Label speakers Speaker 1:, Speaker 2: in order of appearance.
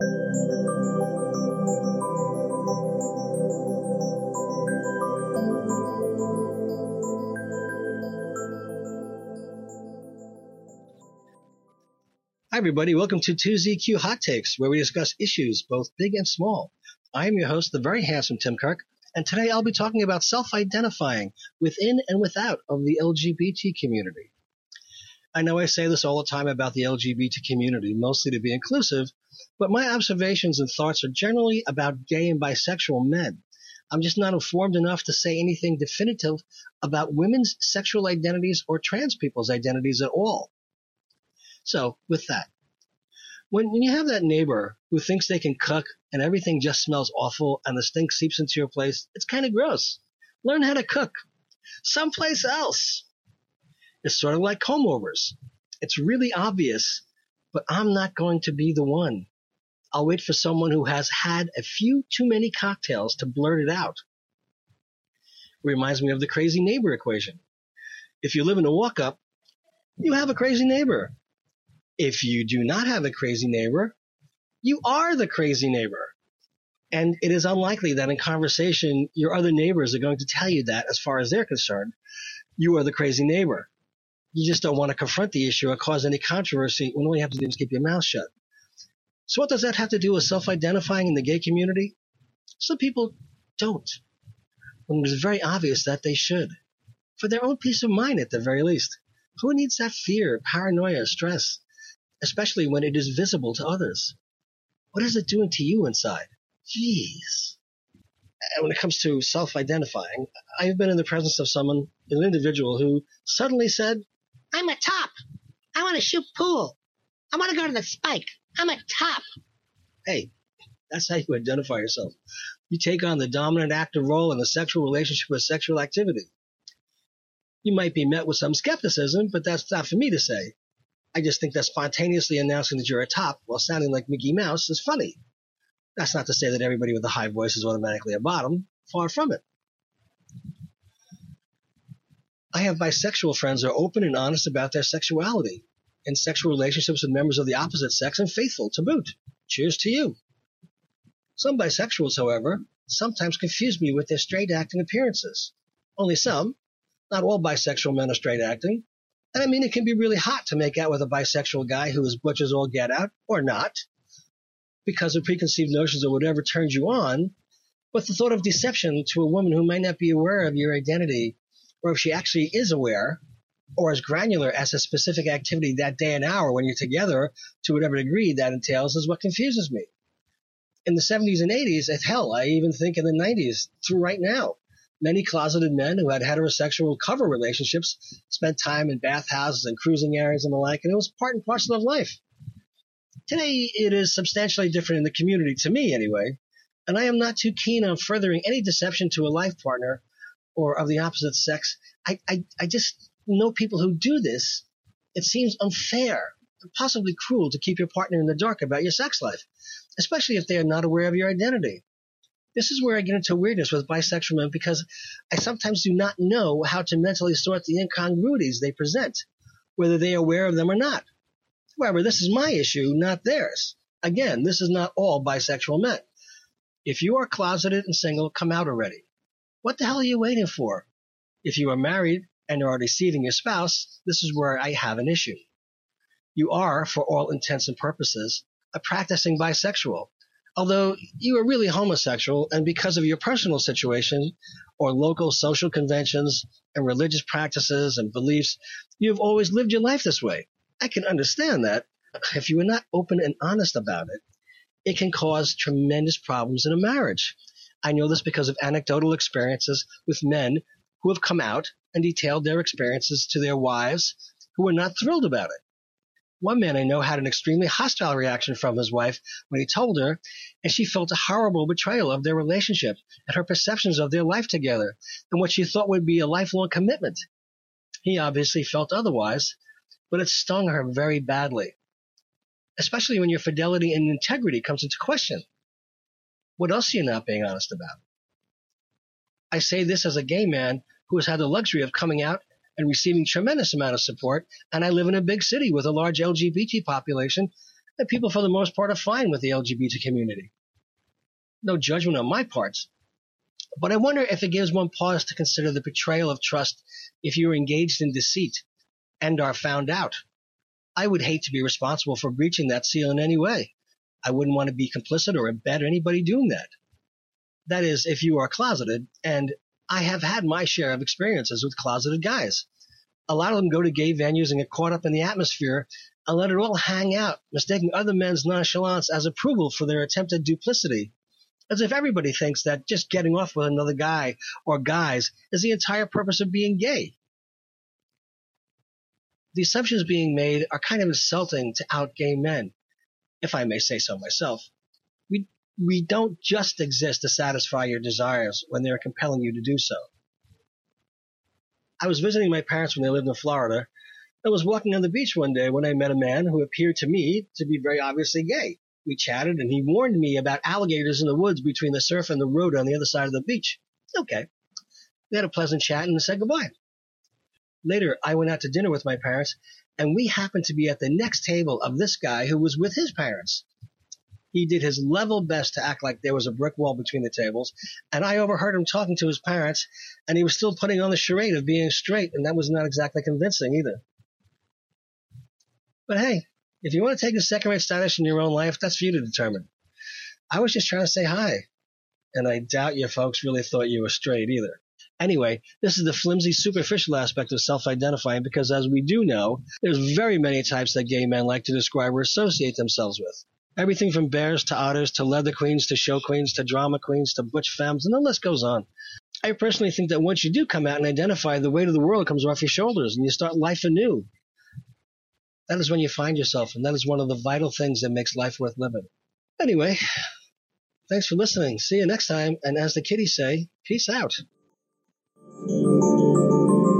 Speaker 1: Hi, everybody. Welcome to 2ZQ Hot Takes, where we discuss issues both big and small. I am your host, the very handsome Tim Kirk, and today I'll be talking about self-identifying within and without of the LGBT community. I know I say this all the time about the LGBT community, mostly to be inclusive, but my observations and thoughts are generally about gay and bisexual men. I'm just not informed enough to say anything definitive about women's sexual identities or trans people's identities at all. So, with that, when, when you have that neighbor who thinks they can cook and everything just smells awful and the stink seeps into your place, it's kind of gross. Learn how to cook someplace else. It's sort of like comb overs. It's really obvious, but I'm not going to be the one. I'll wait for someone who has had a few too many cocktails to blurt it out. Reminds me of the crazy neighbor equation. If you live in a walk up, you have a crazy neighbor. If you do not have a crazy neighbor, you are the crazy neighbor. And it is unlikely that in conversation, your other neighbors are going to tell you that as far as they're concerned, you are the crazy neighbor. You just don't want to confront the issue or cause any controversy when all you have to do is keep your mouth shut. So what does that have to do with self-identifying in the gay community? Some people don't. When it is very obvious that they should. For their own peace of mind at the very least. Who needs that fear, paranoia, stress? especially when it is visible to others. What is it doing to you inside? Jeez. And when it comes to self-identifying, I have been in the presence of someone, an individual who suddenly said,
Speaker 2: I'm a top. I want to shoot pool. I want to go to the spike. I'm a top.
Speaker 1: Hey, that's how you identify yourself. You take on the dominant active role in a sexual relationship with sexual activity. You might be met with some skepticism, but that's not for me to say. I just think that spontaneously announcing that you're a top while sounding like Mickey Mouse is funny. That's not to say that everybody with a high voice is automatically a bottom. Far from it. I have bisexual friends who are open and honest about their sexuality and sexual relationships with members of the opposite sex and faithful to boot. Cheers to you. Some bisexuals, however, sometimes confuse me with their straight acting appearances. Only some. Not all bisexual men are straight acting. And I mean, it can be really hot to make out with a bisexual guy who is butch as all get out, or not, because of preconceived notions or whatever turns you on. But the thought of deception to a woman who might not be aware of your identity, or if she actually is aware, or as granular as a specific activity that day and hour when you're together to whatever degree that entails is what confuses me. In the 70s and 80s, at hell, I even think in the 90s, through right now, Many closeted men who had heterosexual cover relationships spent time in bathhouses and cruising areas and the like, and it was part and parcel of life. Today, it is substantially different in the community, to me anyway, and I am not too keen on furthering any deception to a life partner or of the opposite sex. I, I, I just know people who do this. It seems unfair and possibly cruel to keep your partner in the dark about your sex life, especially if they are not aware of your identity. This is where I get into weirdness with bisexual men because I sometimes do not know how to mentally sort the incongruities they present, whether they are aware of them or not. However, this is my issue, not theirs. Again, this is not all bisexual men. If you are closeted and single, come out already. What the hell are you waiting for? If you are married and are deceiving your spouse, this is where I have an issue. You are, for all intents and purposes, a practicing bisexual although you are really homosexual and because of your personal situation or local social conventions and religious practices and beliefs, you have always lived your life this way. I can understand that. If you are not open and honest about it, it can cause tremendous problems in a marriage. I know this because of anecdotal experiences with men who have come out and detailed their experiences to their wives who were not thrilled about it. One man I know had an extremely hostile reaction from his wife when he told her, and she felt a horrible betrayal of their relationship and her perceptions of their life together and what she thought would be a lifelong commitment. He obviously felt otherwise, but it stung her very badly, especially when your fidelity and integrity comes into question. What else are you not being honest about? I say this as a gay man who has had the luxury of coming out and receiving tremendous amount of support. And I live in a big city with a large LGBT population. and people for the most part are fine with the LGBT community. No judgment on my part. But I wonder if it gives one pause to consider the betrayal of trust if you are engaged in deceit and are found out. I would hate to be responsible for breaching that seal in any way. I wouldn't want to be complicit or abet anybody doing that. That is, if you are closeted, and I have had my share of experiences with closeted guys. A lot of them go to gay venues and get caught up in the atmosphere and let it all hang out, mistaking other men's nonchalance as approval for their attempted duplicity. As if everybody thinks that just getting off with another guy or guys is the entire purpose of being gay the assumptions being made are kind of insulting to out gay men, if I may say so myself. We, we don't just exist to satisfy your desires when they're compelling you to do so. I was visiting my parents when they lived in Florida and was walking on the beach one day when I met a man who appeared to me to be very obviously gay. We chatted and he warned me about alligators in the woods between the surf and the road on the other side of the beach. Okay. We had a pleasant chat and said goodbye later, I went out to dinner with my parents, and we happened to be at the next table of this guy who was with his parents. He did his level best to act like there was a brick wall between the tables, and I overheard him talking to his parents, and he was still putting on the charade of being straight, and that was not exactly convincing either. But hey, if you want to take a second rate status in your own life, that's for you to determine. I was just trying to say hi, and I doubt you folks really thought you were straight either. Anyway, this is the flimsy, superficial aspect of self-identifying because as we do know, there's very many types that gay men like to describe or associate themselves with. Everything from bears to otters to leather queens to show queens to drama queens to butch femmes, and the list goes on. I personally think that once you do come out and identify, the weight of the world comes off your shoulders and you start life anew. That is when you find yourself, and that is one of the vital things that makes life worth living. Anyway, thanks for listening. See you next time, and as the kiddies say, peace out. Thank you.